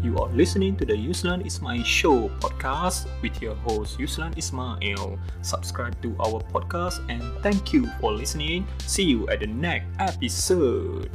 You are listening to the Yuslan Ismail Show podcast with your host Yuslan Ismail. Subscribe to our podcast and thank you for listening. See you at the next episode.